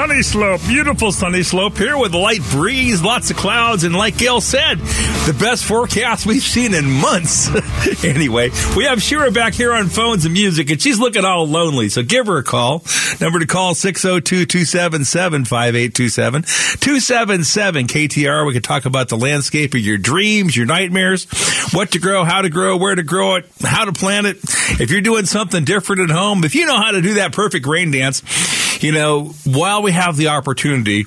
Sunny Slope. Beautiful Sunny Slope here with light breeze, lots of clouds, and like Gail said, the best forecast we've seen in months. anyway, we have Shira back here on phones and music, and she's looking all lonely, so give her a call. Number to call 602 277 5827 277 KTAR. We can talk about the landscape of your dreams, your nightmares, what to grow, how to grow, where to grow it, how to plant it. If you're doing something different at home, if you know how to do that perfect rain dance, you know, while we have the opportunity,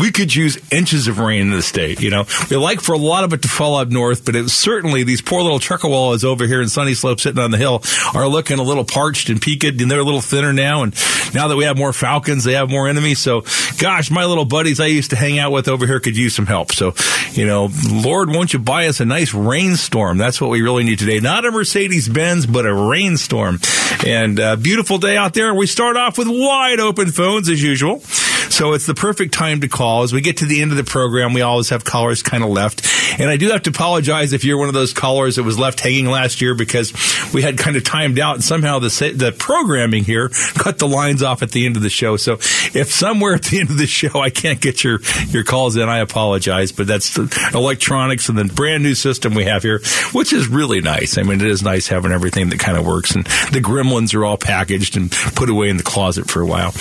we could use inches of rain in the state. You know, we like for a lot of it to fall up north, but it certainly these poor little chuckwallas over here in Sunny Slope sitting on the hill are looking a little parched and peaked, and they're a little thinner now. And now that we have more falcons, they have more enemies. So, gosh, my little buddies I used to hang out with over here could use some help. So, you know, Lord, won't you buy us a nice rainstorm? That's what we really need today. Not a Mercedes Benz, but a rainstorm. And uh, beautiful day out there. We start off with wide open phones as usual. So it's the perfect time to call. As we get to the end of the program, we always have callers kind of left. And I do have to apologize if you're one of those callers that was left hanging last year because we had kind of timed out and somehow the, the programming here cut the lines off at the end of the show. So if somewhere at the end of the show I can't get your, your calls in, I apologize. But that's the electronics and the brand new system we have here, which is really nice. I mean, it is nice having everything that kind of works. And the gremlins are all packaged and put away in the closet for a while.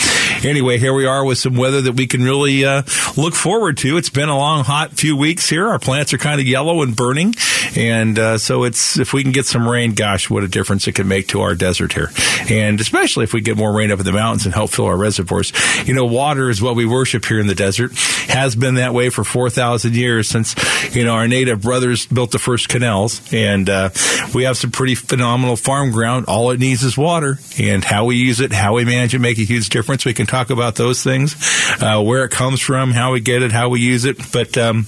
Anyway, here we are with some weather that we can really uh, look forward to. It's been a long, hot few weeks here. Our plants are kind of yellow and burning, and uh, so it's if we can get some rain, gosh, what a difference it can make to our desert here, and especially if we get more rain up in the mountains and help fill our reservoirs. You know, water is what we worship here in the desert. Has been that way for four thousand years since you know our native brothers built the first canals, and uh, we have some pretty phenomenal farm ground. All it needs is water, and how we use it, how we manage it, make a huge difference. We can talk about those things, uh, where it comes from, how we get it, how we use it, but. Um,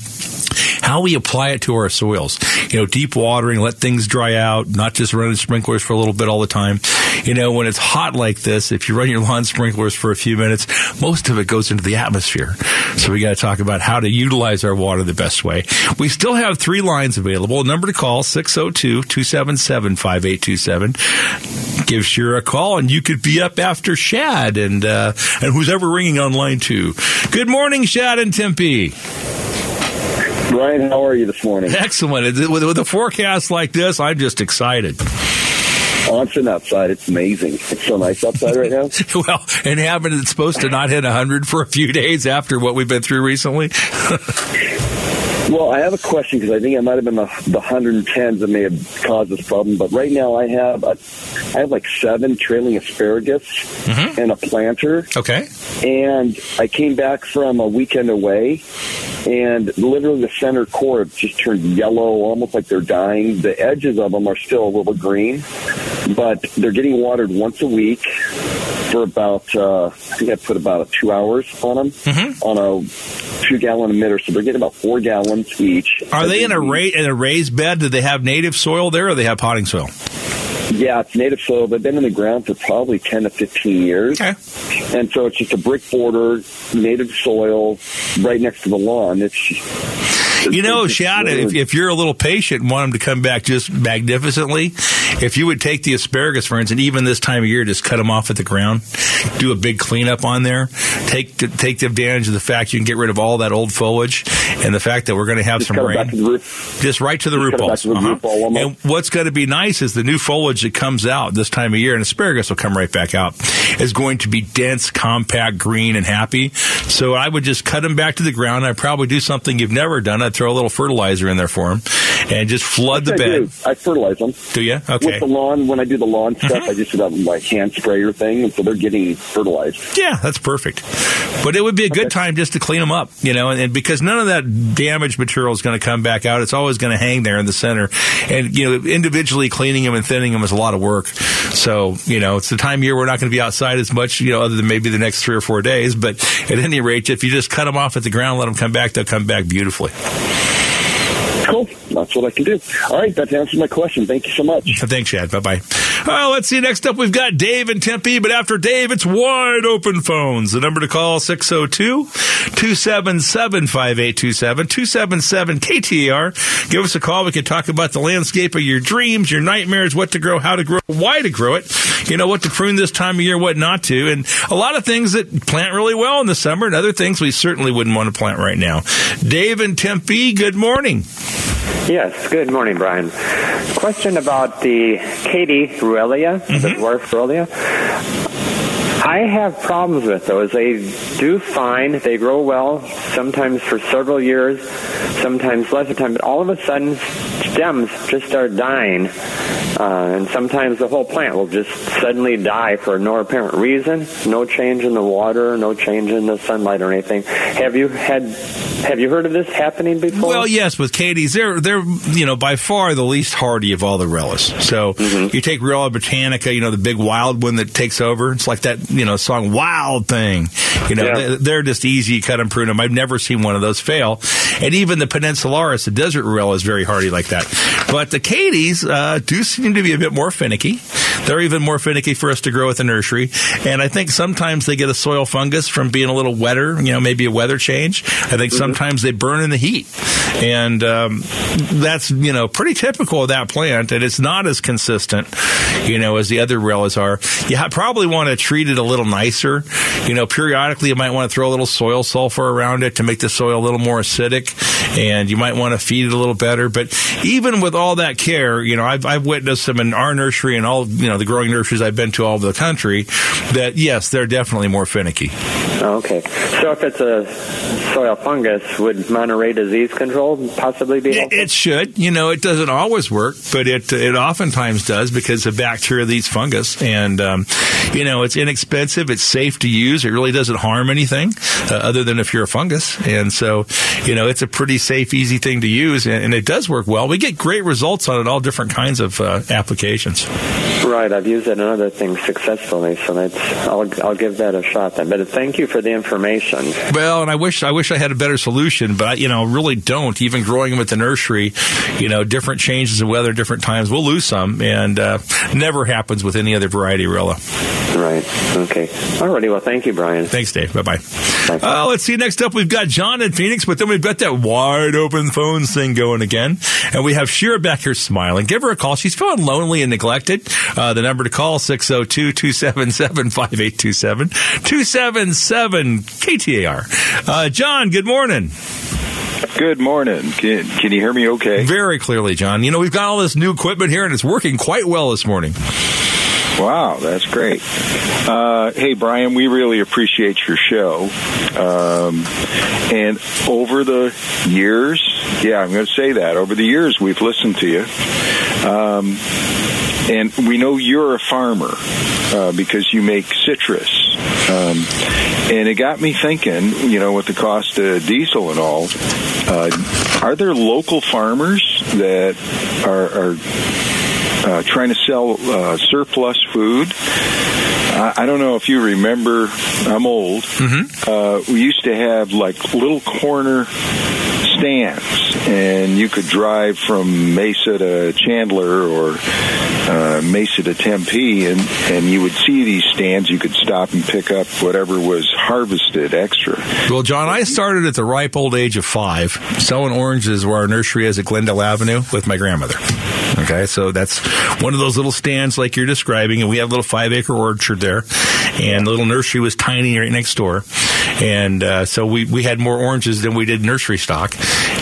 how we apply it to our soils. You know, deep watering, let things dry out, not just running sprinklers for a little bit all the time. You know, when it's hot like this, if you run your lawn sprinklers for a few minutes, most of it goes into the atmosphere. So we got to talk about how to utilize our water the best way. We still have three lines available. Number to call 602 277 5827. Give Shira a call and you could be up after Shad and, uh, and who's ever ringing on line Good morning, Shad and Tempe. Brian, how are you this morning? Excellent. With, with a forecast like this, I'm just excited. Oh, awesome outside. It's amazing. It's so nice outside right now. well, and having it's supposed to not hit 100 for a few days after what we've been through recently. Well, I have a question because I think it might have been the, the 110s that may have caused this problem. But right now, I have a, I have like seven trailing asparagus mm-hmm. and a planter. Okay. And I came back from a weekend away, and literally the center core just turned yellow, almost like they're dying. The edges of them are still a little green, but they're getting watered once a week for about uh, I think I put about two hours on them mm-hmm. on a two gallon emitter, so they're getting about four gallons each. Are they in a ra- in a raised bed? Do they have native soil there, or they have potting soil? Yeah, it's native soil. They've been in the ground for probably 10 to 15 years. Okay. And so it's just a brick border, native soil, right next to the lawn. It's you know, Shad, if, if you're a little patient and want them to come back just magnificently, if you would take the asparagus, for instance, even this time of year, just cut them off at the ground, do a big cleanup on there, take take the advantage of the fact you can get rid of all that old foliage and the fact that we're going to have just some rain. Just right to the root balls. Uh-huh. Root ball and what's going to be nice is the new foliage that comes out this time of year, and asparagus will come right back out, is going to be dense, compact, green, and happy. So I would just cut them back to the ground. I'd probably do something you've never done. I'd I'd throw a little fertilizer in there for them and just flood the I bed. do. I fertilize them. Do you? Okay. With the lawn, when I do the lawn stuff, Mm-hmm. I just have my hand sprayer thing, and so they're getting fertilized. Yeah, that's perfect. But it would be a good time just to clean them up, you know, and, and because none of that damaged material is going to come back out. It's always going to hang there in the center. And, you know, individually cleaning them and thinning them is a lot of work. So, you know, it's the time of year we're not going to be outside as much, you know, other than maybe the next three or four days. But at any rate, if you just cut them off at the ground, let them come back, they'll come back beautifully. Cool. That's what I can do. All right, that answers my question. Thank you so much. Thanks, Chad. Bye bye. Well, let's see. Next up, we've got Dave and Tempe, but after Dave, it's wide open phones. The number to call 602 277 5827 277 KTAR. Give us a call. We can talk about the landscape of your dreams, your nightmares, what to grow, how to grow, why to grow it, you know, what to prune this time of year, what not to, and a lot of things that plant really well in the summer and other things we certainly wouldn't want to plant right now. Dave and Tempe, good morning. Yes, good morning, Brian. Question about the Katie Ruellia, the dwarf Ruellia. I have problems with those. They do fine. They grow well, sometimes for several years, sometimes less of time, but all of a sudden stems just start dying. Uh, and sometimes the whole plant will just suddenly die for no apparent reason. No change in the water, no change in the sunlight or anything. Have you had? Have you heard of this happening before? Well, yes, with Katie's, they're they're you know by far the least hardy of all the Rellas. So you take Rella Botanica, you know the big wild one that takes over. It's like that you know song "Wild Thing." You know Yeah. they, they're just easy cut and prune them. I've never seen one of those fail. And even the Peninsularis, the desert Rella, is very hardy like that. But the Katie's uh, do seem to be a bit more finicky. They're even more finicky for us to grow at the nursery. And I think sometimes they get a soil fungus from being a little wetter, you know, maybe a weather change. I think sometimes they burn in the heat. And um, that's, you know, pretty typical of that plant. And it's not as consistent, you know, as the other rellas are. You ha- probably want to treat it a little nicer. You know, periodically you might want to throw a little soil sulfur around it to make the soil a little more acidic. And you might want to feed it a little better. But even with all that care, you know, I've, I've witnessed them in our nursery and all, you know, the growing nurseries I've been to all over the country that, yes, they're definitely more finicky. Okay. So if it's a soil fungus, would Monterey disease control possibly be It, helpful? it should. You know, it doesn't always work, but it it oftentimes does because the bacteria eats fungus, and um, you know it's inexpensive. It's safe to use. It really doesn't harm anything, uh, other than if you're a fungus. And so, you know, it's a pretty safe, easy thing to use, and, and it does work well. We get great results on it, all different kinds of uh, applications. Right, I've used it in other things successfully, so that's I'll I'll give that a shot then. But thank you for the information. Well, and I wish I wish I had a better solution, but I, you know, really don't. Even growing them at the nursery, you know, different changes of weather, different times, we'll lose some, and uh, never happens with any other variety, Rilla. Right. Okay. Alrighty. Well, thank you, Brian. Thanks, Dave. Bye bye. Uh, let's see. Next up, we've got John in Phoenix, but then we've got that wide open phones thing going again. And we have Shira back here smiling. Give her a call. She's feeling lonely and neglected. Uh, the number to call 602 277 5827 277 KTAR. Uh, John, good morning. Good morning. Can, can you hear me okay? Very clearly, John. You know, we've got all this new equipment here and it's working quite well this morning. Wow, that's great. Uh, hey, Brian, we really appreciate your show. Um, and over the years, yeah, I'm going to say that. Over the years, we've listened to you. Um, and we know you're a farmer uh, because you make citrus. Um, and it got me thinking, you know, with the cost of diesel and all, uh, are there local farmers that are, are uh, trying to sell uh, surplus food. I, I don't know if you remember. I'm old. Uh, we used to have like little corner stands, and you could drive from Mesa to Chandler or uh, Mesa to Tempe, and and you would see these stands. You could stop and pick up whatever was harvested extra. Well, John, I started at the ripe old age of five selling oranges where our nursery is at Glendale Avenue with my grandmother. Okay, so that's one of those little stands like you're describing, and we have a little five acre orchard there, and the little nursery was tiny right next door, and uh, so we we had more oranges than we did nursery stock,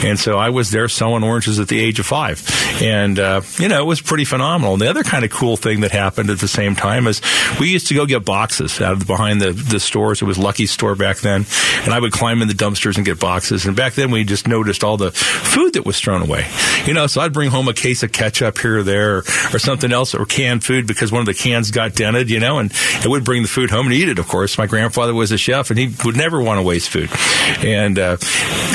And so I was there selling oranges at the age of five. And, uh, you know, it was pretty phenomenal. And the other kind of cool thing that happened at the same time is we used to go get boxes out of behind the, the stores. It was Lucky's store back then. And I would climb in the dumpsters and get boxes. And back then we just noticed all the food that was thrown away. You know, so I'd bring home a case of ketchup here or there or, or something else or canned food because one of the cans got dented, you know, and I would bring the food home and eat it, of course. My grandfather was a chef and he would never want to waste food. And, uh,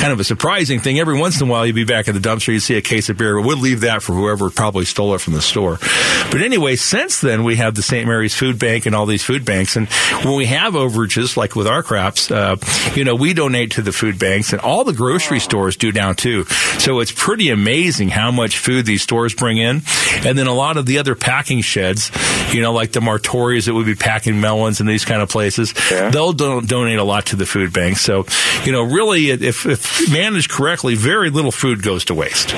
kind of a surprising thing. Every once in a while, you'd be back at the dumpster, you'd see a case of beer. We'd leave that for whoever probably stole it from the store. But anyway, since then, we have the St. Mary's Food Bank and all these food banks. And when we have overages, like with our crops, uh, you know, we donate to the food banks and all the grocery stores do now too. So it's pretty amazing how much food these stores bring in. And then a lot of the other packing sheds, you know, like the Martori's that would be packing melons and these kind of places, Yeah. they'll don- donate a lot to the food bank. So, you know, really, if, if managed correctly, very little food goes to waste.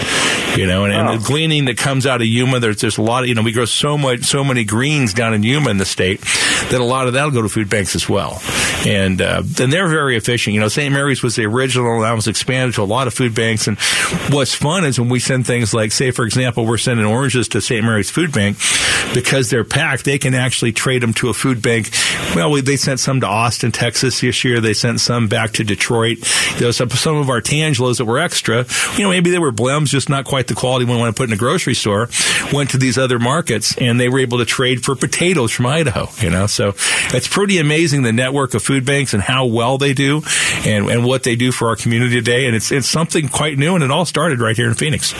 You know, and, and the gleaning that comes out of Yuma, there's there's a lot of you know we grow so much so many greens down in Yuma in the state that a lot of that'll go to food banks as well, and uh, and they're very efficient. You know, St. Mary's was the original, and that was expanded to a lot of food banks. And what's fun is when we send things like, say, for example, we're sending oranges to St. Mary's Food Bank because they're packed, they can actually trade them to a food bank. Well, we, they sent some to Austin, Texas this year. They sent some back to Detroit. You know, some, some of our Tangelos that were extra, you know, maybe they were blems, just not quite the quality we want to put in a grocery store, went to these other markets and they were able to trade for potatoes from Idaho, you know. So it's pretty amazing the network of food banks and how well they do and, and what they do for our community today. And it's, it's something quite new and it all started right here in Phoenix.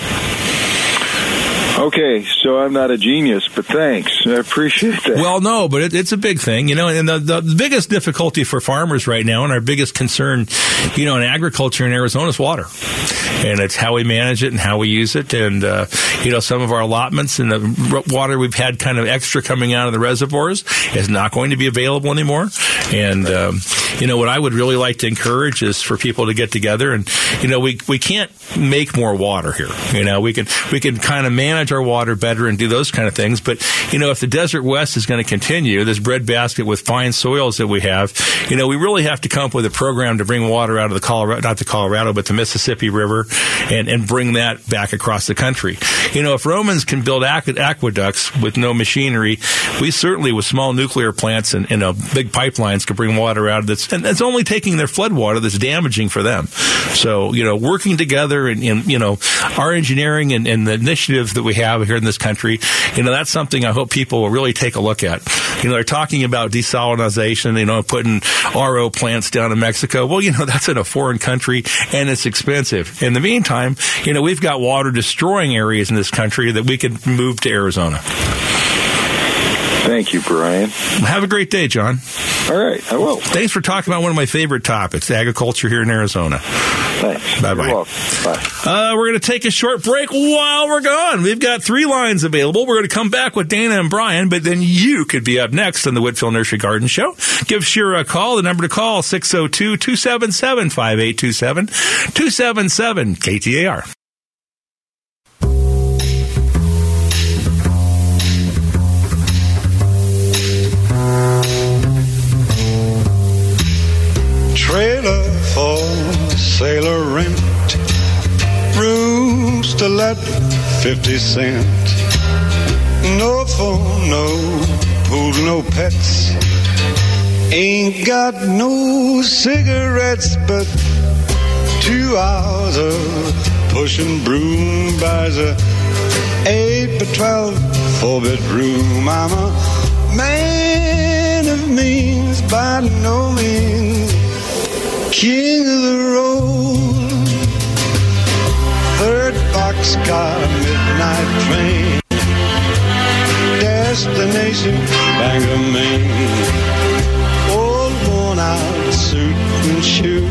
Okay, so I'm not a genius, but thanks. I appreciate that. Well, no, but it, it's a big thing, you know. And the, the biggest difficulty for farmers right now, and our biggest concern, you know, in agriculture in Arizona is water, and it's how we manage it and how we use it. And uh, you know, some of our allotments and the water we've had kind of extra coming out of the reservoirs is not going to be available anymore. And um, you know, what I would really like to encourage is for people to get together and you know, we we can't make more water here. You know, we can we can kind of manage our water better and do those kind of things. But you know, if the Desert West is going to continue this breadbasket with fine soils that we have, you know, we really have to come up with a program to bring water out of the Colorado, not the Colorado, but the Mississippi River, and and bring that back across the country. You know, if Romans can build aqu- aqueducts with no machinery, we certainly with small nuclear plants and, and uh, big pipelines could bring water out of this, and it's only taking their flood water that's damaging for them. So you know, working together and, and you know, our engineering and, and the initiative that we have here in this country, you know, that's something I hope people will really take a look at. You know, they're talking about desalinization, you know, putting RO plants down in Mexico. Well, you know, that's in a foreign country and it's expensive. In the meantime, you know, we've got water destroying areas in this country that we could move to Arizona. Thank you, Brian. Have a great day, John. All right, I will. Thanks for talking about one of my favorite topics, agriculture here in Arizona. Thanks. Bye-bye. Bye. Uh, we're going to take a short break while we're gone. We've got three lines available. We're going to come back with Dana and Brian, but then you could be up next on the Whitfill Nursery Garden Show. Give Shira a call. The number to call, 602-277-5827, 277 Trailer for sailor rent. Rooms to let 50 cent. No phone, no pool, no pets. Ain't got no cigarettes, but two hours of pushing broom buys a eight by twelve four bedroom. I'm a man of means by no means king of the road. Third boxcar midnight train. Destination Bangor, Maine. Old worn out suit and shoe.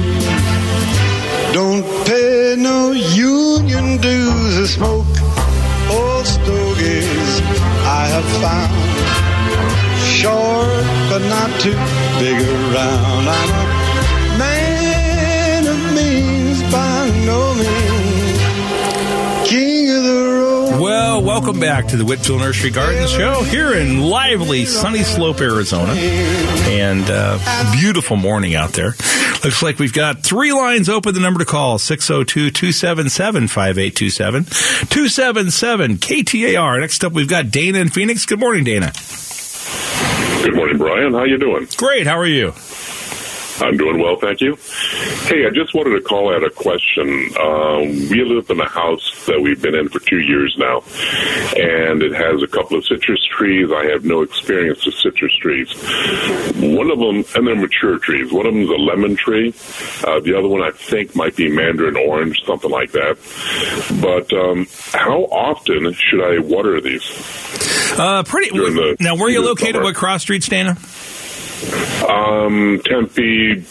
Don't pay no union dues or smoke old stogies I have found. Short but not too big around. I'm welcome back to the Whitfill Nursery Garden Show here in lively Sunny Slope, Arizona. And uh, beautiful morning out there. Looks like we've got three lines open. The number to call 602 277 5827 277 KTAR. Next up, we've got Dana in Phoenix. Good morning, Dana. Good morning, Brian. How you doing? Great. How are you? I'm doing well, thank you. Hey, I just wanted to call out a question. Um, we live in a house that we've been in for two years now, and it has a couple of citrus trees. I have no experience with citrus trees. One of them, and they're mature trees. One of them is a lemon tree. Uh, the other one, I think, might be mandarin orange, something like that. But um, how often should I water these? Uh, pretty. the- now, where are you located? summer. What cross streets, Dana? Um, Tempe,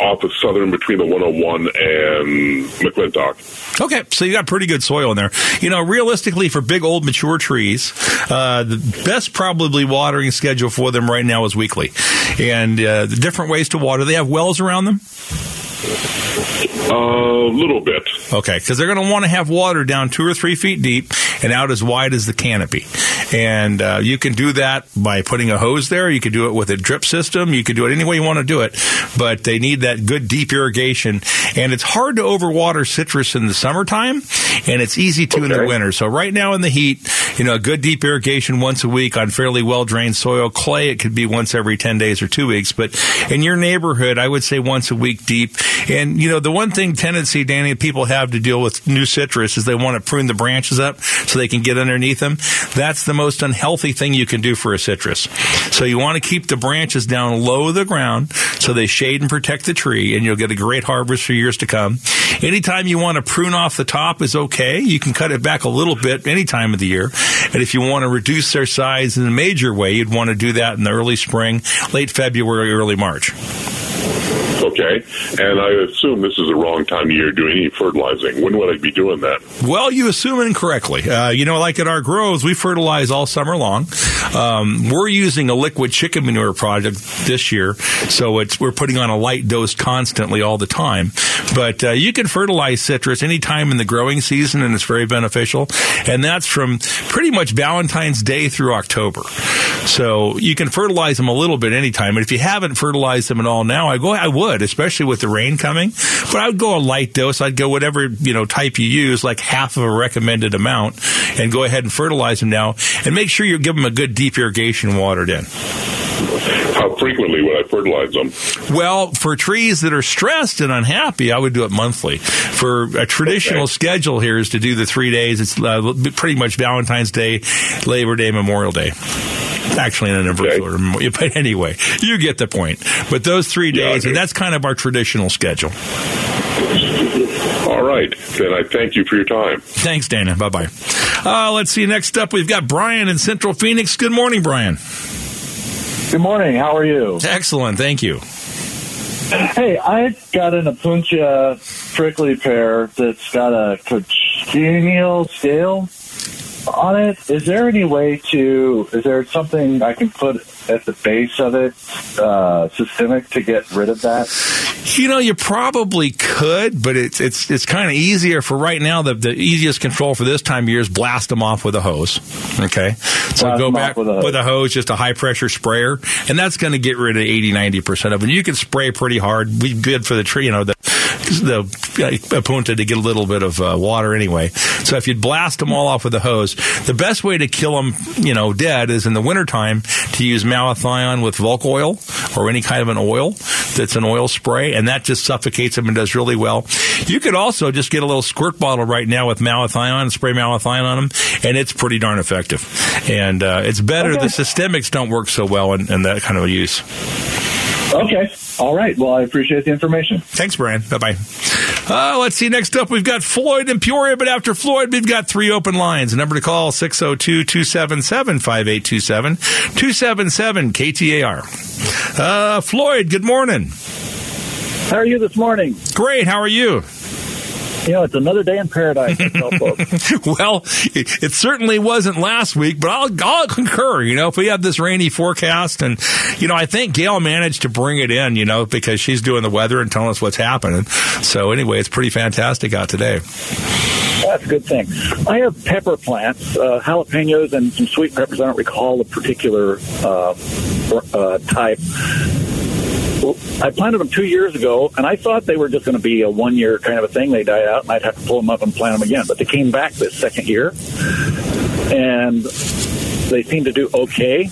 off of Southern between the 101 and McClintock. Okay, so you got pretty good soil in there. You know, realistically, for big old mature trees, uh, the best probably watering schedule for them right now is weekly. And uh, the different ways to water. They have wells around them. A little bit. Okay, because they're going to want to have water down two or three feet deep and out as wide as the canopy. And uh, you can do that by putting a hose there. You can do it with a drip system. You can do it any way you want to do it. But they need that good deep irrigation. And it's hard to overwater citrus in the summertime, and it's easy to in the winter. So right now in the heat, you know, a good deep irrigation once a week on fairly well drained soil. Clay, it could be once every 10 days or two weeks. But in your neighborhood, I would say once a week deep. And, you know, the one thing tendency, Danny, people have to deal with new citrus is they want to prune the branches up so they can get underneath them. That's the most unhealthy thing you can do for a citrus. So you want to keep the branches down low the ground so they shade and protect the tree and you'll get a great harvest for years to come. Anytime you want to prune off the top is okay. You can cut it back a little bit any time of the year. And if you want to reduce their size in a major way, you'd want to do that in the early spring, late February, early March. Okay. And I assume this is the wrong time of year to do any fertilizing. When would I be doing that? Well, you assume incorrectly. Uh, you know, like at our groves, we fertilize all summer long. Um, we're using a liquid chicken manure product this year, so it's we're putting on a light dose constantly all the time. But uh, you can fertilize citrus anytime in the growing season, and it's very beneficial. And that's from pretty much Valentine's Day through October. So you can fertilize them a little bit anytime. And if you haven't fertilized them at all now, I go, I would, especially with the rain coming. But I would go a light dose. I'd go whatever you know type you use, like half of a recommended amount, and go ahead and fertilize them now. And make sure you give them a good deep irrigation watered in. How frequently would I fertilize them? Well, for trees that are stressed and unhappy, I would do it monthly. For a traditional Okay. schedule here is to do the three days. It's uh, pretty much Valentine's Day, Labor Day, Memorial Day. Actually, in an anniversary, Okay. but anyway, you get the point. But those three Yeah, days, and that's kind of our traditional schedule. All right. Then I thank you for your time. Thanks, Dana. Bye bye. Uh, let's see. Next up, we've got Brian in Central Phoenix. Good morning, Brian. Good morning. How are you? Excellent. Thank you. Hey, I got an Opuntia prickly pear that's got a cochineal scale on it. Is there any way to? Is there something I can put at the base of it, uh, systemic, to get rid of that? You know, you probably could, but it's it's it's kind of easier for right now. The the easiest control for this time of year is blast them off with a hose. Okay, so Blast go back with a hose. hose, just a high pressure sprayer, and that's going to get rid of 80 90 percent of it. You can spray pretty hard. We good for the tree, you know, the the punta to get a little bit of uh, water anyway. So if you blast them all off with a hose, the best way to kill them, you know, dead is in the wintertime to use malathion with Volck oil or any kind of an oil that's an oil spray, and that just suffocates them and does really well. You could also just get a little squirt bottle right now with malathion and spray malathion on them, and it's pretty darn effective. And uh, it's better. Okay. The systemics don't work so well in, in that kind of use. Okay. All right. Well, I appreciate the information. Thanks, Brian. Bye bye. Uh, let's see. Next up, we've got Floyd in Peoria, but after Floyd, we've got three open lines. The number to call 602 277 5827 277 KTAR. Uh, Floyd, good morning. How are you this morning? Great. How are you? You know, it's another day in paradise. I tell folks. well, it, it certainly wasn't last week, but I'll, I'll concur. You know, if we have this rainy forecast, and you know, I think Gail managed to bring it in. You know, because she's doing the weather and telling us what's happening. So anyway, it's pretty fantastic out today. That's a good thing. I have pepper plants, uh, jalapenos, and some sweet peppers. I don't recall the particular uh, uh, type. I planted them two years ago, and I thought they were just going to be a one-year kind of a thing. They died out, and I'd have to pull them up and plant them again. But they came back this second year, and they seem to do okay.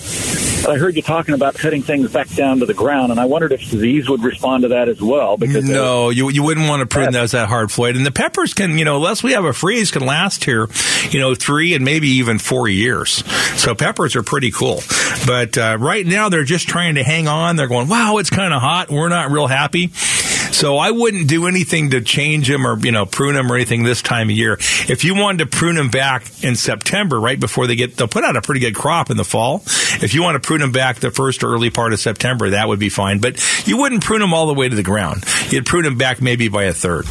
I heard you talking about cutting things back down to the ground, and I wondered if these would respond to that as well. Because no, you you wouldn't want to prune those that hard, Floyd. And the peppers can, you know, unless we have a freeze, can last here, you know, three and maybe even four years. So peppers are pretty cool. But uh, right now, they're just trying to hang on. They're going, wow, it's kind of hot. We're not real happy. So I wouldn't do anything to change them or, you know, prune them or anything this time of year. If you wanted to prune them back in September, right before they get, they'll put out a pretty good crop in the fall. If you want to prune them back the first or early part of September, that would be fine. But you wouldn't prune them all the way to the ground. You'd prune them back maybe by a third.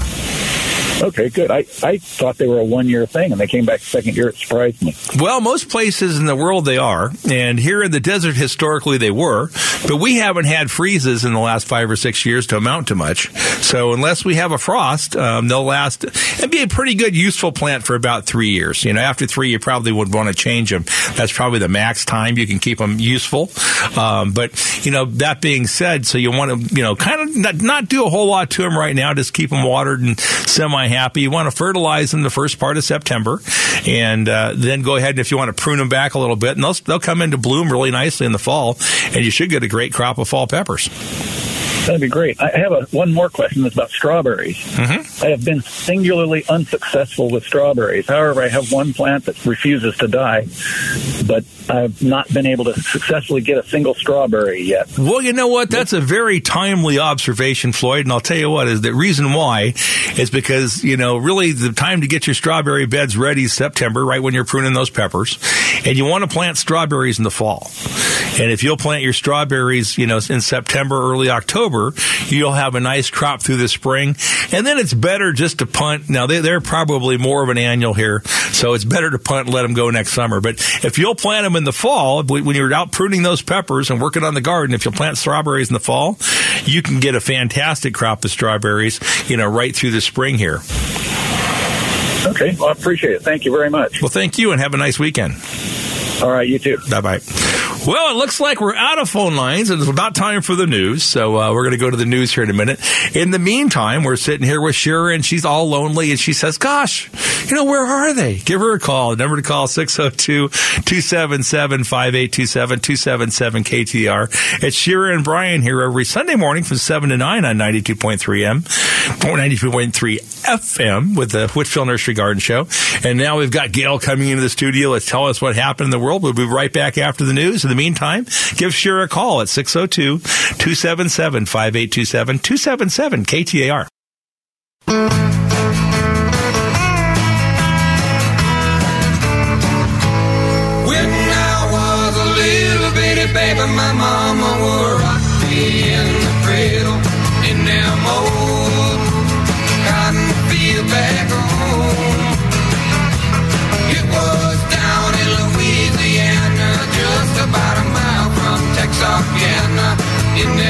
Okay, good. I, I thought they were a one year thing and they came back second year. It surprised me. Well, most places in the world they are. And here in the desert, historically they were. But we haven't had freezes in the last five or six years to amount to much. So unless we have a frost, um, they'll last and be a pretty good, useful plant for about three years. You know, after three, you probably would want to change them. That's probably the max time you can keep them useful. Um, but, you know, that being said, so you want to, you know, kind of not, not do a whole lot to them right now. Just keep them watered and semi happy. You want to fertilize them the first part of September, and uh, then go ahead and if you want to prune them back a little bit, and they'll they'll come into bloom really nicely in the fall, and you should get a great crop of fall peppers. That'd be great. I have a, one more question that's about strawberries. Mm-hmm. I have been singularly unsuccessful with strawberries. However, I have one plant that refuses to die, but I've not been able to successfully get a single strawberry yet. Well, you know what? That's a very timely observation, Floyd. And I'll tell you what is the reason why is because, you know, really the time to get your strawberry beds ready is September, right when you're pruning those peppers. And you want to plant strawberries in the fall. And if you'll plant your strawberries, you know, in September, early October, you'll have a nice crop through the spring. And then it's better just to punt. Now, they, they're probably more of an annual here, so it's better to punt and let them go next summer. But if you'll plant them in the fall, when you're out pruning those peppers and working on the garden, if you'll plant strawberries in the fall, you can get a fantastic crop of strawberries, you know, right through the spring here. Okay, well, I appreciate it. Thank you very much. Well, thank you and have a nice weekend. All right, you too. Bye bye. Well, it looks like we're out of phone lines, and it's about time for the news. So uh, we're going to go to the news here in a minute. In the meantime, we're sitting here with Shira, and she's all lonely, and she says, "Gosh, you know, where are they? Give her a call. The number to call 602-277-5827, 277-KTAR. It's Shira and Brian here every Sunday morning from 7 to 9 on 92.3 M, or 92.3 FM with the Whitfill Nursery Garden Show. And now we've got Gail coming into the studio. Let's tell us what happened in the world. We'll be right back after the news. In the meantime, give Shira a call at 602 277 5827 277 KTAR. When I was a little bitty baby, my mama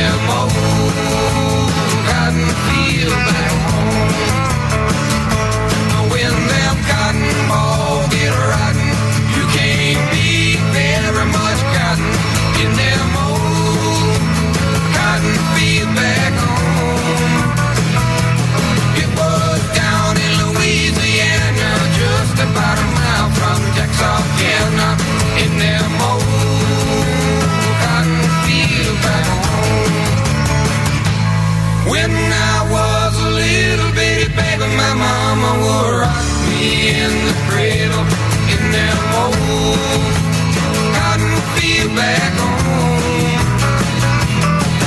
in When I was a little bitty baby, my mama would rock me in the cradle in old cotton field back home.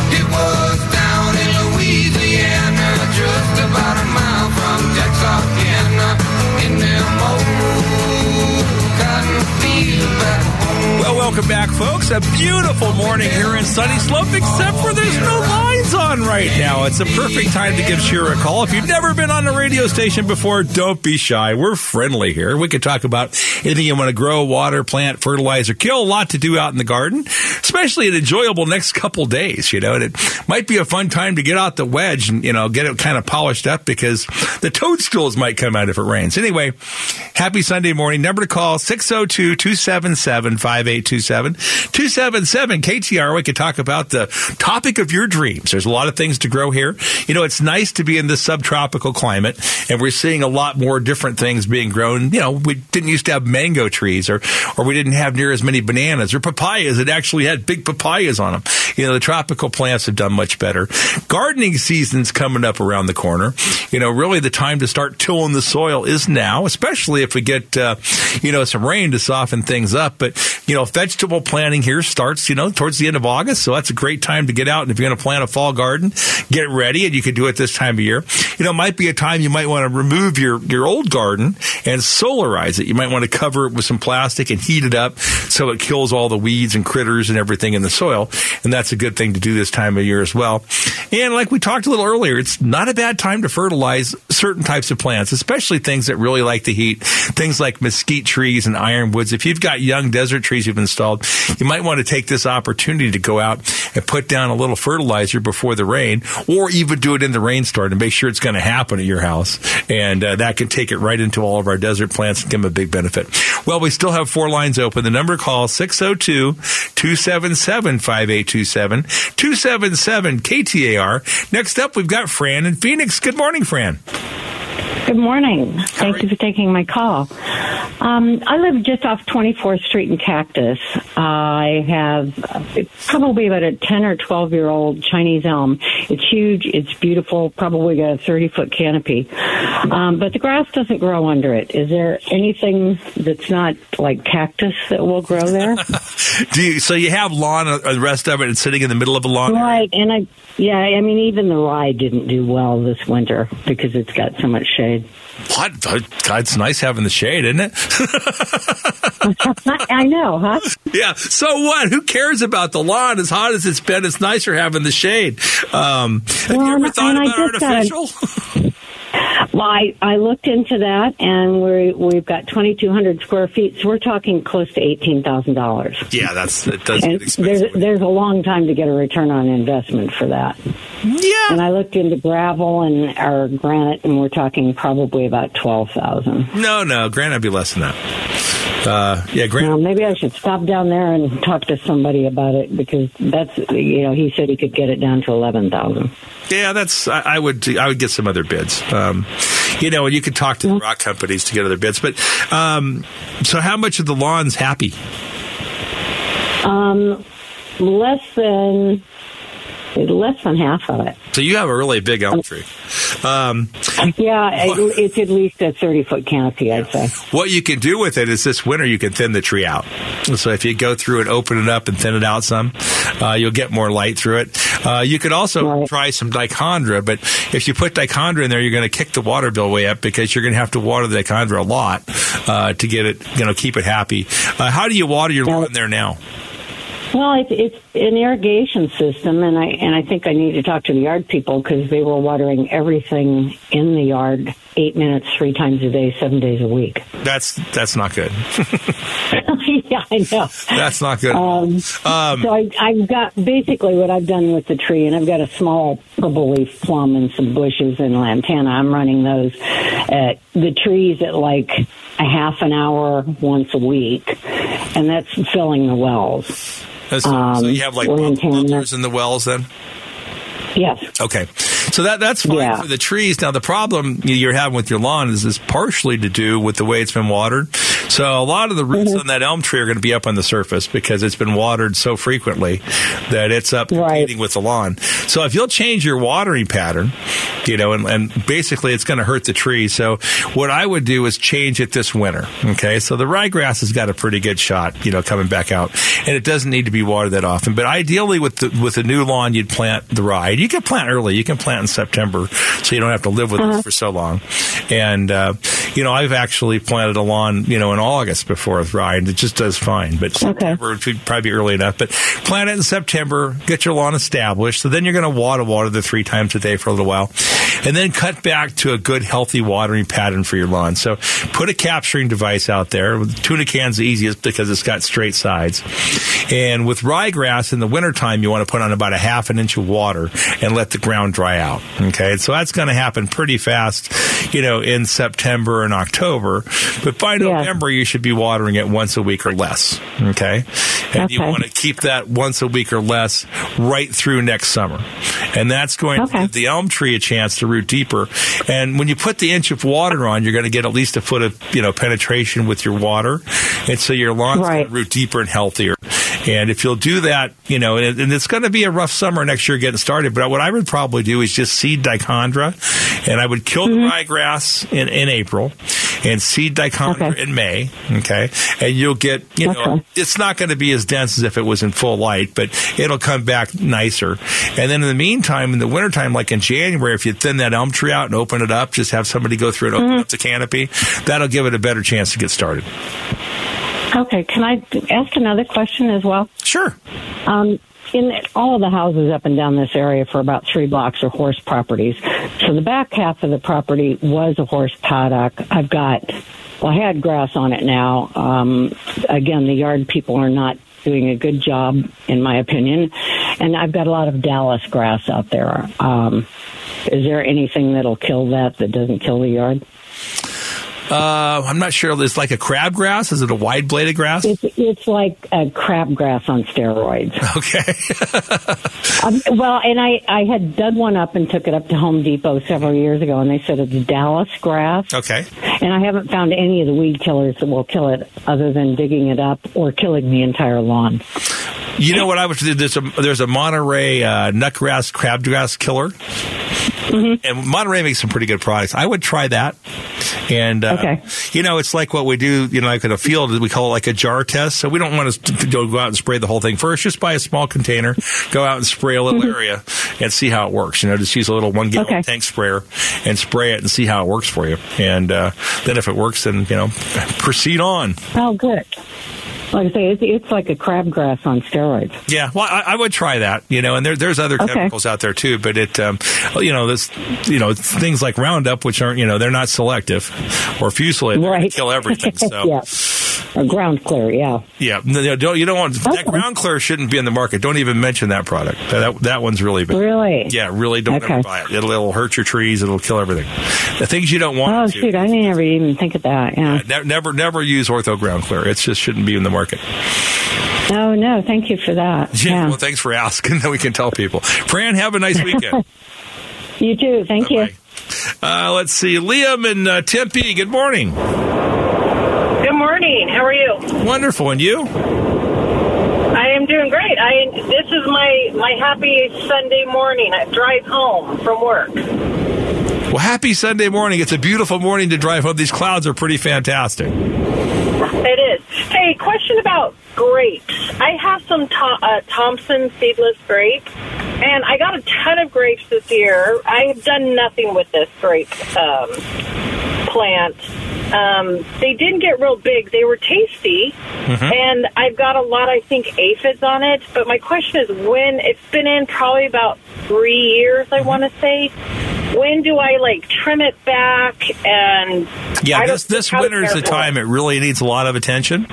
It was down in Louisiana, just about a mile from Texarkana, in them old cotton field back home. Well, welcome back, folks. A beautiful morning here in Sunny Slope, except for there's no lines on right now it's a perfect time to give Shira a call. If you've never been on a radio station before, don't be shy. We're friendly here. We can talk about anything you want to grow, water, plant, fertilizer, kill. A lot to do out in the garden, especially an enjoyable next couple days, you know. And it might be a fun time to get out the wedge and, you know, get it kind of polished up because the toadstools might come out if it rains. Anyway, happy Sunday morning. Number to call 602 277 5827 277 KTAR. We could talk about the topic of your dreams. There's a lot of things to grow here. You know, it's nice to be in this subtropical climate, and we're seeing a lot more different things being grown. You know, we didn't used to have mango trees, or or we didn't have near as many bananas or papayas. It actually had big papayas on them. You know, the tropical plants have done much better. Gardening season's coming up around the corner. You know, really the time to start tilling the soil is now, especially if we get uh, you know some rain to soften things up. But you know, vegetable planting here starts you know towards the end of August, so that's a great time to get out. And if you're going to plant a fall garden, get ready, and you can do it this time of year. You know, it might be a time you might want to remove your your old garden and solarize it. You might want to cover it with some plastic and heat it up so it kills all the weeds and critters and everything in the soil. And that's a good thing to do this time of year as well. And like we talked a little earlier, it's not a bad time to fertilize certain types of plants, especially things that really like the heat. Things like mesquite trees and ironwoods. If you've got young desert trees you've installed, you might want to take this opportunity to go out and put down a little fertilizer before the rain, or even do it in the rainstorm to make sure it's going to happen at your house. And uh, that can take it right into all of our desert plants and give them a big benefit. Well, we still have four lines open. The number call 602 277 5827 277 KTAR. Next up, we've got Fran in Phoenix. Good morning, Fran. Good morning. Thank you for taking my call. Um, I live just off 24th Street in Cactus. I have uh, probably about a 10 or 12 year old Chinese elm. It's huge. It's beautiful. Probably got a 30 foot canopy. Um, but the grass doesn't grow under it. Is there anything that's not like cactus that will grow there? Do you, so you have lawn, uh, the rest of it is sitting in the middle of a lawn? Right, and I yeah, I mean even the rye didn't do well this winter because it's got so much shade. What? God, it's nice having the shade, isn't it? I know, huh? Yeah. So what? Who cares about the lawn? As hot as it's been, it's nicer having the shade. Um, have you ever thought and I about just got a- artificial? Well, I, I looked into that, and we we've got 2,200 square feet, so we're talking close to eighteen thousand dollars. yeah, that's it does And there's there's a long time to get a return on investment for that. Yeah. And I looked into gravel and our granite, and we're talking probably about twelve thousand. No, no, granite would be less than that. Uh, yeah, granite. Well, maybe I should stop down there and talk to somebody about it because that's you know he said he could get it down to eleven thousand. Yeah, that's. I, I would. I would get some other bids. Um, you know, and you could talk to the rock companies to get other bids. But um, so, how much of the lawn's happy? Um, less than less than half of it. So you have a really big elm tree. Um, Yeah, it, it's at least a thirty foot canopy, I'd say. what you can do with it is this winter you can thin the tree out. So if you go through and open it up and thin it out some, uh, you'll get more light through it. Uh, you could also try some dichondra, but if you put dichondra in there, you're going to kick the water bill way up because you're going to have to water the dichondra a lot uh, to get it, you know, keep it happy. Uh, how do you water your lawn there now? Well, it's, it's an irrigation system, and I and I think I need to talk to the yard people because they were watering everything in the yard eight minutes, three times a day, seven days a week. That's that's not good. yeah, I know. That's not good. Um, so I, I've got basically what I've done with the tree, and I've got a small purple leaf plum and some bushes and lantana. I'm running those at the trees at like a half an hour once a week, and that's filling the wells. So, so Um, you have like bubblers in the wells then? Yes. Okay. So that that's fine for the trees. Now the problem you're having with your lawn is is partially to do with the way it's been watered. So a lot of the roots Mm-hmm. on that elm tree are going to be up on the surface because it's been watered so frequently that it's up competing with the lawn. So if you'll change your watering pattern, you know, and, and basically it's going to hurt the tree. So what I would do is change it this winter. Okay. So the ryegrass has got a pretty good shot, you know, coming back out and it doesn't need to be watered that often. But ideally with the, with a new lawn, you'd plant the rye. You can plant early. You can plant in September so you don't have to live with it for so long. And, uh, you know, I've actually planted a lawn, you know, in August before with Ryan. It just does fine, but September would probably be early enough. But plant it in September, get your lawn established. So then you're going to water water the three times a day for a little while, and then cut back to a good healthy watering pattern for your lawn. So put a capturing device out there. Tuna can's the easiest because it's got straight sides. And with ryegrass in the wintertime, you want to put on about a half an inch of water and let the ground dry out. Okay. So that's going to happen pretty fast, you know, in September and October. But by November, you should be watering it once a week or less. Okay. And you want to keep that once a week or less right through next summer. And that's going to give the elm tree a chance to root deeper. And when you put the inch of water on, you're going to get at least a foot of, you know, penetration with your water. And so your lawn's going to root deeper and healthier. And if you'll do that, you know, and, and it's going to be a rough summer next year getting started, but what I would probably do is just seed dichondra and I would kill the mm-hmm. ryegrass in, in April and seed dichondra in May. Okay. And you'll get, you know, it's not going to be as dense as if it was in full light, but it'll come back nicer. And then in the meantime, in the wintertime, like in January, if you thin that elm tree out and open it up, just have somebody go through it, open mm-hmm. up the canopy, that'll give it a better chance to get started. Okay, can I ask another question as well? Sure. Um, in all of the houses up and down this area for about three blocks are horse properties. So the back half of the property was a horse paddock. I've got, well, I had grass on it now. Um, again, the yard people are not doing a good job, in my opinion. And I've got a lot of Dallas grass out there. Um, is there anything that'll kill that that doesn't kill the yard? Uh, I'm not sure. It's like a crabgrass. Is it a wide bladed grass? It's, it's like a crabgrass on steroids. Okay. um, well, and I, I had dug one up and took it up to Home Depot several years ago, and they said it's Dallas grass. Okay. And I haven't found any of the weed killers that will kill it other than digging it up or killing the entire lawn. You know what I was? There's a there's a Monterey uh, nutgrass crabgrass killer, and Monterey makes some pretty good products. I would try that. And uh, Okay. you know, it's like what we do. You know, like in a field, we call it like a jar test. So we don't want to go out and spray the whole thing first. Just buy a small container, go out and spray a little area, and see how it works. You know, just use a little one gallon Okay. tank sprayer and spray it and see how it works for you. And uh, then if it works, then you know, proceed on. Oh, good. Like I say, it's, it's like a crabgrass on steroids. Yeah, well, I, I would try that, you know, and there, there's other Okay. chemicals out there too, but it, um, you know, this, you know, things like Roundup, which aren't, you know, they're not selective, or Fusilade, gonna kill everything. So, yeah. Or ground clear, yeah. yeah, no, don't, you don't want that ground clear shouldn't be in the market. Don't even mention that product. That that, one's really bad. Really? Yeah, really. Don't Okay. ever buy it. It'll, it'll hurt your trees. It'll kill everything. The things you don't want. Oh, to, shoot, I didn't ever even think of that, yeah. ne- never, never use Ortho Ground Clear. It just shouldn't be in the market. Oh, no, thank you for that. Yeah. Yeah. Well, thanks for asking. Then we can tell people. Fran, have a nice weekend. You too, thank you. Uh, let's see. Liam and uh, Tempe, good morning. How are you? Wonderful. And you? I am doing great. I this is my my happy Sunday morning. I drive home from work. Well, happy Sunday morning. It's a beautiful morning to drive home. These clouds are pretty fantastic. It is. Hey, question about grapes. I have some uh, Thompson seedless grapes, and I got a ton of grapes this year. I have done nothing with this grape um, plant. Um, they didn't get real big. They were tasty, and I've got a lot, I think, aphids on it. But my question is, when it's been in probably about three years, I want to say. When do I like trim it back and Yeah, this this how winter is the time it really needs a lot of attention.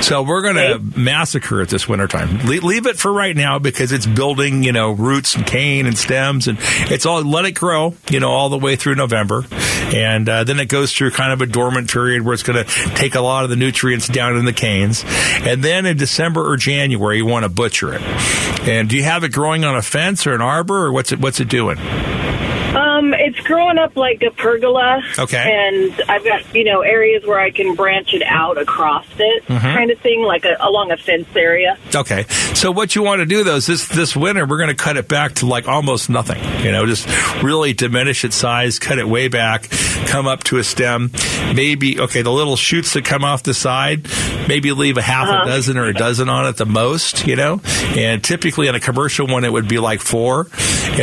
So we're going to massacre it this winter time. Le- leave it for right now because it's building, you know, roots and cane and stems, and it's all let it grow, you know, all the way through November, and uh, then it goes through kind of a dormant period where it's going to take a lot of the nutrients down in the canes, and then in December or January you want to butcher it. And do you have it growing on a fence or an arbor, or what's it what's it doing? Uh, um, it's growing up like a pergola. Okay. And I've got, you know, areas where I can branch it out across it, Mhm. kind of thing, like a, along a fence area. Okay. So what you want to do though is this this winter we're going to cut it back to like almost nothing. You know, just really diminish its size, cut it way back, come up to a stem. Maybe okay, the little shoots that come off the side, maybe leave a half Uh-huh. a dozen or a dozen on it the most. You know, and typically on a commercial one it would be like four,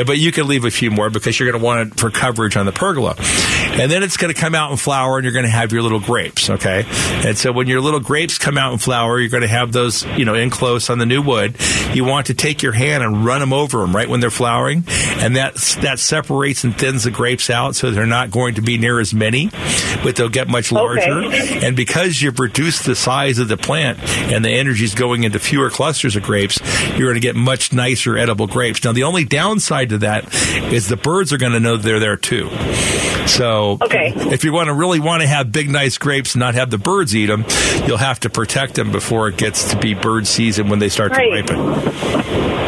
but you can leave a few more because you're going to want for coverage on the pergola. And then it's going to come out in flower, and you're going to have your little grapes. Okay, and so when your little grapes come out in flower, you're going to have those, you know, in close on the new wood. You want to take your hand and run them over them right when they're flowering, and that that separates and thins the grapes out, so they're not going to be near as many, but they'll get much larger. Okay. And because you've reduced the size of the plant and the energy is going into fewer clusters of grapes, you're going to get much nicer edible grapes. Now, the only downside to that is the birds are going to know they're there too. So, Okay. if you want to really want to have big, nice grapes and not have the birds eat them, you'll have to protect them before it gets to be bird season when they start Right. to ripen.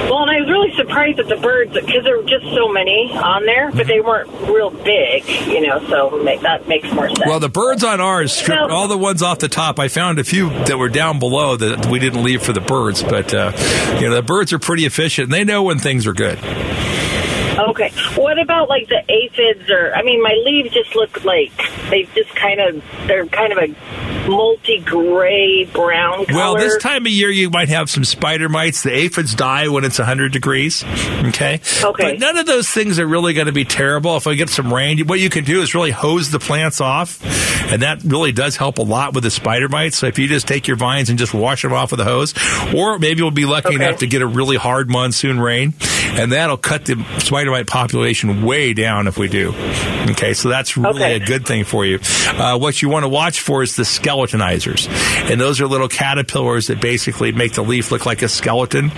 Well, and I was really surprised at the birds because there were just so many on there, but they weren't real big, you know. So make, that makes more sense. Well, the birds on ours stripped all the ones off the top. I found a few that were down below that we didn't leave for the birds, but uh, you know the birds are pretty efficient. and They know when things are good. Okay. What about like the aphids or I mean my leaves just look like they just kind of they're kind of a multi gray brown color. Well, this time of year you might have some spider mites. The aphids die when it's 100 degrees. Okay. Okay. But none of those things are really going to be terrible. If I get some rain, what you can do is really hose the plants off, and that really does help a lot with the spider mites. So if you just take your vines and just wash them off with a hose, or maybe we'll be lucky Okay. enough to get a really hard monsoon rain, and that'll cut the spider mite population way down if we do. Okay, so that's really Okay. a good thing for you. Uh, what you want to watch for is the skeletonizers, and those are little caterpillars that basically make the leaf look like a skeleton,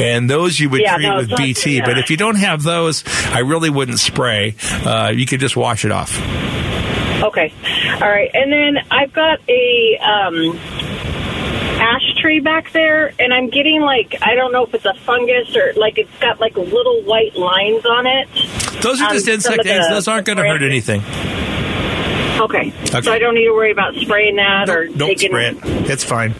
and those you would Yeah, treat no, with BT. But if you don't have those, I really wouldn't spray. Uh, you could just wash it off. Okay. All right. And then I've got a um ash tree back there and I'm getting like I don't know if it's a fungus or like it's got like little white lines on it. Those are Um, just insect the- eggs. Those aren't going to hurt anything. Okay. Okay. So I don't need to worry about spraying that or Don't taking spray it. It's fine.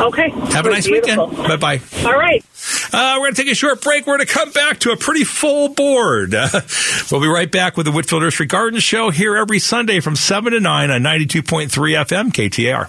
Okay. Have a nice Beautiful. weekend. Bye bye. All right. Uh, we're going to take a short break. We're going to come back to a pretty full board. Uh, we'll be right back with the Whitfill Nursery Garden Show here every Sunday from 7 to 9 on 92.3 FM KTAR.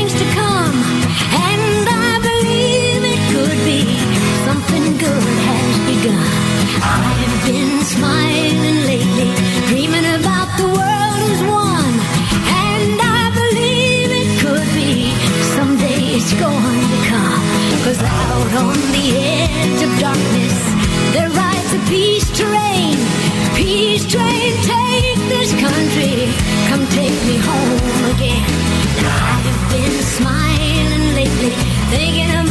I've been smiling lately, dreaming about the world as one. And I believe it could be someday it's going to come. Cause out on the edge of darkness, there rides a peace train. Peace train, take this country. Come take me home again. I've been smiling lately, thinking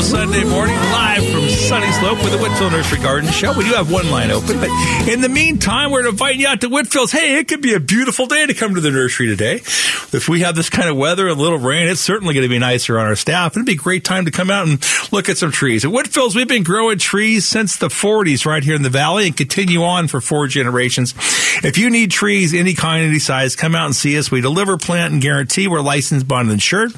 Beautiful Sunday morning, live from Sunny Slope with the Whitfill Nursery Garden Show. We do have one line open, but in the meantime, we're inviting you out to Whitfill's. Hey, it could be a beautiful day to come to the nursery today. If we have this kind of weather and a little rain, it's certainly going to be nicer on our staff. It'd be a great time to come out and look at some trees. At Whitfill's, we've been growing trees since the 40s right here in the valley and continue on for four generations. If you need trees, any kind, any size, come out and see us. We deliver, plant, and guarantee. We're licensed, bonded, and insured.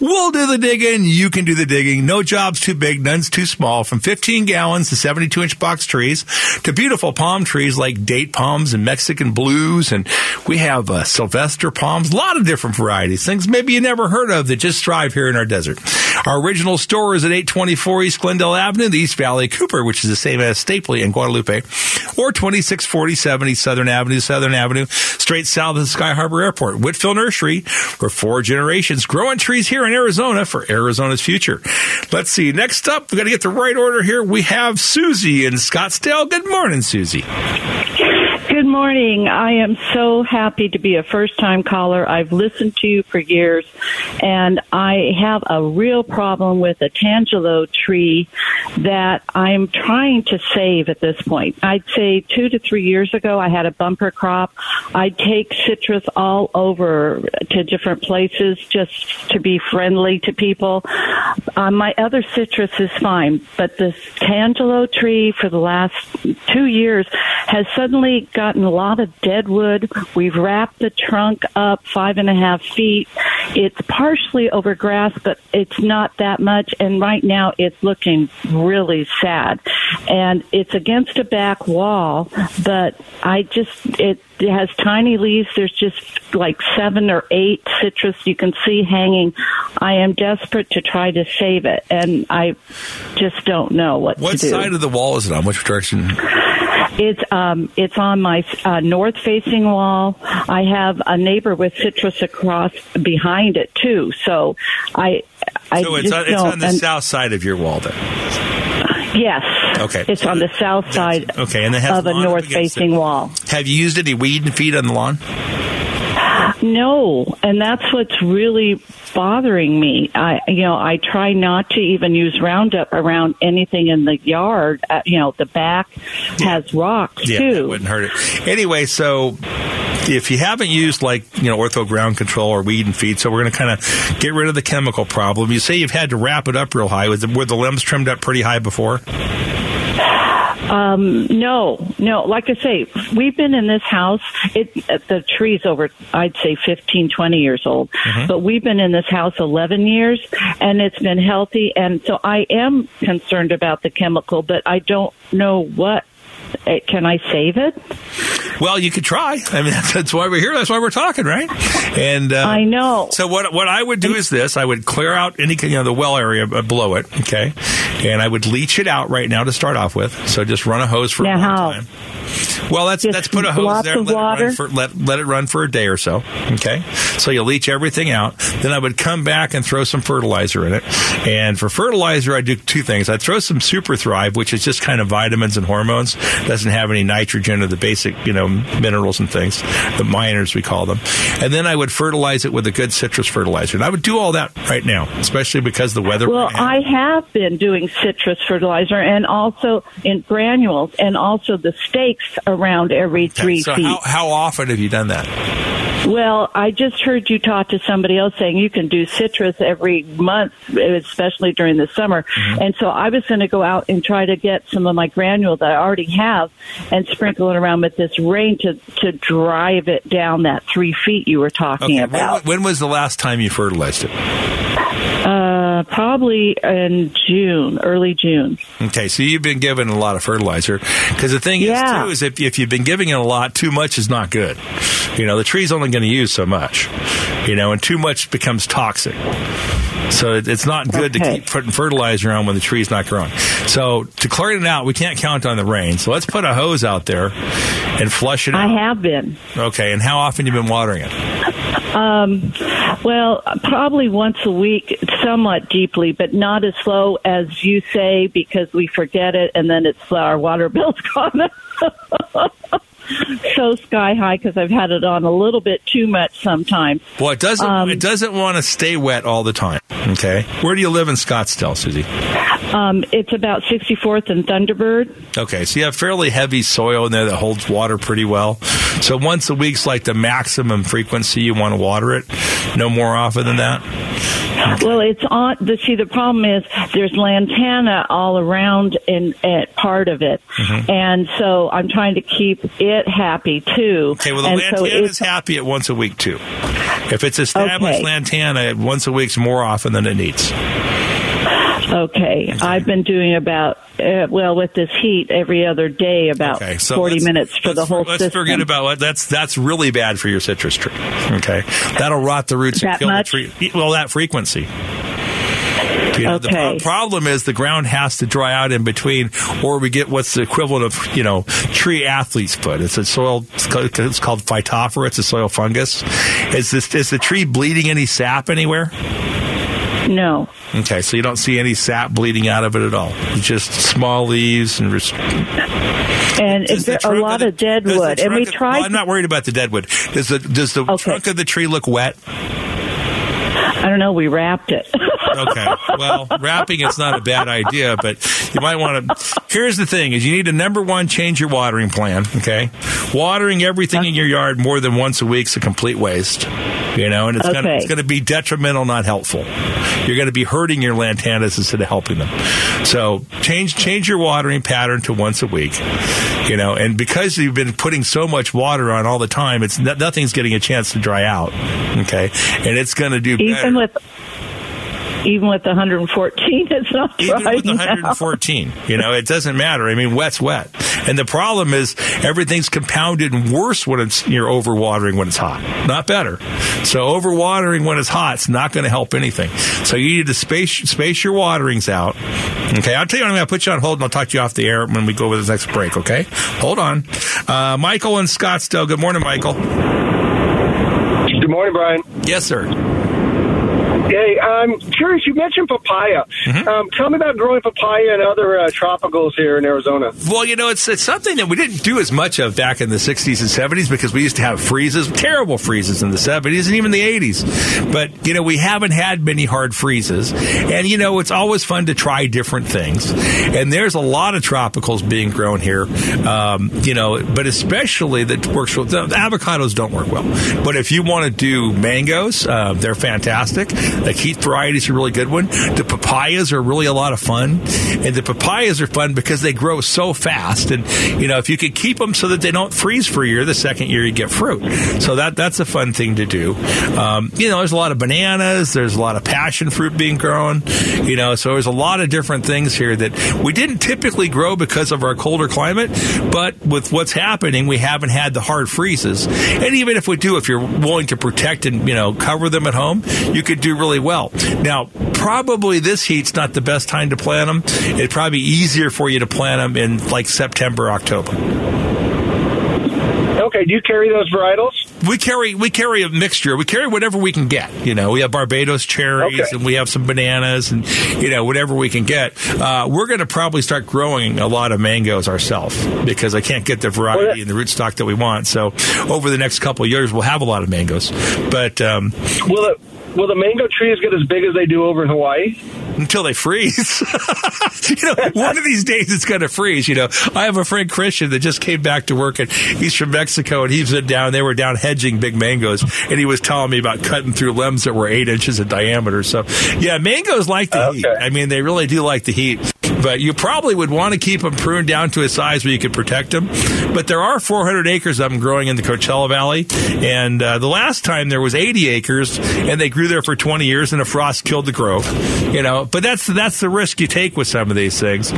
We'll do the digging. You can do the digging. No job's too big, none's too small. From 15 gallons to 72 inch box trees to beautiful palm trees like date palms and Mexican blues. And we have uh, Sylvester palms, a lot of different varieties, things maybe you never heard of that just thrive here in our desert. Our original store is at 824 East Glendale Avenue, the East Valley Cooper, which is the same as Stapley in Guadalupe, or 2647 East Southern Avenue, Southern Avenue, straight south of the Sky Harbor Airport. Whitfill Nursery for four generations, growing trees here in Arizona for Arizona's future. Let's see. Next up, we got to get the right order here. We have Susie in Scottsdale. Good morning, Susie. Good morning. I am so happy to be a first time caller. I've listened to you for years and I have a real problem with a tangelo tree that I'm trying to save at this point. I'd say two to three years ago I had a bumper crop. I'd take citrus all over to different places just to be friendly to people. Uh, my other citrus is fine, but this tangelo tree for the last two years has suddenly gotten a lot of dead wood. We've wrapped the trunk up five and a half feet. It's partially over grass, but it's not that much. And right now it's looking really sad. And it's against a back wall, but I just, it, it has tiny leaves. There's just like seven or eight citrus you can see hanging. I am desperate to try to save it, and I just don't know what, What to do. side of the wall is it on? Which direction? It's um it's on my uh, north facing wall. I have a neighbor with citrus across behind it too. So I I so it's just on, it's on the and- south side of your wall then. yes. Okay. It's on the south side Okay, and it has of a north facing wall. Have you used any weed and feed on the lawn? No, and that's what's really bothering me. I, you know, I try not to even use Roundup around anything in the yard. Uh, you know, the back has rocks Yeah, too. wouldn't hurt it. Anyway, so if you haven't used like you know ortho ground control or weed and feed, so we're going to kind of get rid of the chemical problem. You say you've had to wrap it up real high. Were the limbs trimmed up pretty high before? Um, no, no. Like I say, we've been in this house. It the tree's over, I'd say, 15, 20 years old. Mm-hmm. But we've been in this house eleven years, and it's been healthy. And so I am concerned about the chemical, but I don't know what. Eh, Can I save it? Well, you could try. I mean, that's, that's why we're here. That's why we're talking, right? And uh, I know. So what what I would do is this: I would clear out any you know the well area below it, okay, and I would leach it out right now to start off with. So just run a hose for a long how? time. Well, that's that's put a hose there. Let it, water? run for, let let it run for a day or so. Okay, so you leach everything out. Then I would come back and throw some fertilizer in it. And for fertilizer, I do two things. I throw some Super Thrive, which is just kind of vitamins and hormones. Doesn't have any nitrogen or the basic you know minerals and things, the miners we call them. And then I would fertilize it with a good citrus fertilizer. And I would do all that right now, especially because the weather. Well, I have been doing citrus fertilizer and also in granules and also the stakes around every three so feet. how, how often have you done that? Well, I just heard you talk to somebody else saying you can do citrus every month, especially during the summer. Mm-hmm. And so I was going to go out and try to get some of my granule that I already have and sprinkle it around with this rain to, to drive it down that three feet you were talking Okay, about. when, when was the last time you fertilized it? Uh, Uh, probably in June, early June. Okay, so you've been given a lot of fertilizer because the thing Yeah. is too is if if you've been giving it a lot, too much is not good. You know, the tree's only going to use so much. You know, and too much becomes toxic. So it's not good to keep putting fertilizer on when the tree's not growing. So to clear it out, we can't count on the rain. So let's put a hose out there and flush it out. I have been. Okay, and how often you been watering it? Um, well, probably once a week, somewhat deeply, but not as slow as you say because we forget it and then it's our water bill's gone so sky high because I've had it on a little bit too much sometimes. Well, it doesn't. Um, it doesn't want to stay wet all the time. Okay, where do you live in Scottsdale, Susie? Um, it's about 64th and Thunderbird. Okay, so you have fairly heavy soil in there that holds water pretty well. So once a week's like the maximum frequency you want to water it. No more often than that. Well, it's on. The, see, the problem is there's lantana all around in at part of it, Mhm. and so I'm trying to keep it happy too. Okay, well the and lantana it's is happy at once a week too. If it's established Okay. lantana, once a week's more often than it needs. Okay, I've been doing about uh, well with this heat every other day about Okay, so forty minutes for the whole Let's system. forget about that's that's really bad for your citrus tree. Okay, that'll rot the roots and kill much? the tree. Well, that frequency. You know, The Okay. pro- problem is the ground has to dry out in between, or we get what's the equivalent of you know tree athlete's foot. It's a soil. It's called, it's called phytophthora. It's a soil fungus. Is this is the tree bleeding any sap anywhere? No. Okay, so you don't see any sap bleeding out of it at all. It's just small leaves and. Res- And Does it's the a trunk of lot the- of dead wood. And we trunk of- tried. well, I'm not worried about the dead wood. Does the does the trunk of the tree look wet? I don't know. We wrapped it. Okay. Well, wrapping is not a bad idea, but you might want to. Here's the thing: is you need to number one change your watering plan. Okay, watering everything in your yard more than once a week is a complete waste. You know, and it's gonna it's gonna be detrimental, not helpful. You're gonna be hurting your lantanas instead of helping them. So change change your watering pattern to once a week. You know, and because you've been putting so much water on all the time, it's nothing's getting a chance to dry out. Okay, and it's gonna do better. even with even with 114, it's not Even dry with now. 114, you know, it doesn't matter. I mean, wet's wet. And the problem is everything's compounded and worse when it's you're overwatering when it's hot, not better. So overwatering when it's hot is not going to help anything. So you need to space space your waterings out. Okay, I'll tell you what, I'm going to put you on hold and I'll talk to you off the air when we go with the next break. Okay, hold on. Uh, Michael in Scottsdale. Good morning, Michael. Good morning, Brian. Yes, sir. Hey, I'm curious. You mentioned papaya. Mm-hmm. Um, tell me about growing papaya and other uh, tropicals here in Arizona. Well, you know, it's it's something that we didn't do as much of back in the 60s and 70s because we used to have freezes, terrible freezes in the 70s and even the 80s. But, you know, we haven't had many hard freezes. And, you know, it's always fun to try different things. And there's a lot of tropicals being grown here, um, you know, but especially that works with the avocados don't work well. But if you want to do mangoes, uh, they're fantastic. The Keitt varieties are a really good one. The papayas are really a lot of fun. And the papayas are fun because they grow so fast. And, you know, if you could keep them so that they don't freeze for a year, the second year you get fruit. So that that's a fun thing to do. Um, you know, there's a lot of bananas. There's a lot of passion fruit being grown. You know, so there's a lot of different things here that we didn't typically grow because of our colder climate. But with what's happening, we haven't had the hard freezes. And even if we do, if you're willing to protect and, you know, cover them at home, you could do really well. Now, probably this heat's not the best time to plant them. It'd probably be easier for you to plant them in like September, October. Okay, do you carry those varietals? We carry we carry a mixture. We carry whatever we can get. You know, we have Barbados cherries Okay. and we have some bananas and you know whatever we can get. Uh, we're going to probably start growing a lot of mangoes ourselves because I can't get the variety and the rootstock that we want. So over the next couple of years, we'll have a lot of mangoes. But um, Will the will the mango trees get as big as they do over in Hawaii? until they freeze. you know, one of these days it's going to freeze. You know, I have a friend Christian that just came back to work, and he's from Mexico, and he's been down. They were down hedging big mangoes, and he was telling me about cutting through limbs that were eight inches in diameter. So, yeah, mangoes like the heat. I mean, they really do like the heat. But you probably would want to keep them pruned down to a size where you could protect them. But there are 400 acres of them growing in the Coachella Valley, and uh, the last time there was 80 acres, and they grew there for 20 years, and a frost killed the growth. You know, but that's that's the risk you take with some of these things.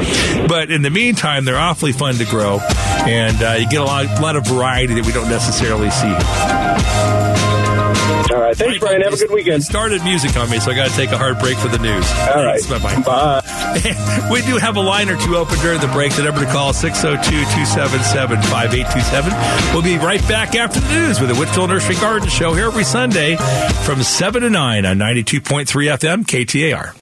But in the meantime, they're awfully fun to grow, and uh, you get a lot, lot of variety that we don't necessarily see. Right, thanks, Brian. Have a good weekend. Started music on me, so I got to take a hard break for the news. All right. Bye bye. Bye. we do have a line or two open during the break. The number to call 602 277 5827. We'll be right back after the news with the Whitfill Nursery Garden Show here every Sunday from 7 to 9 on 92.3 FM KTAR.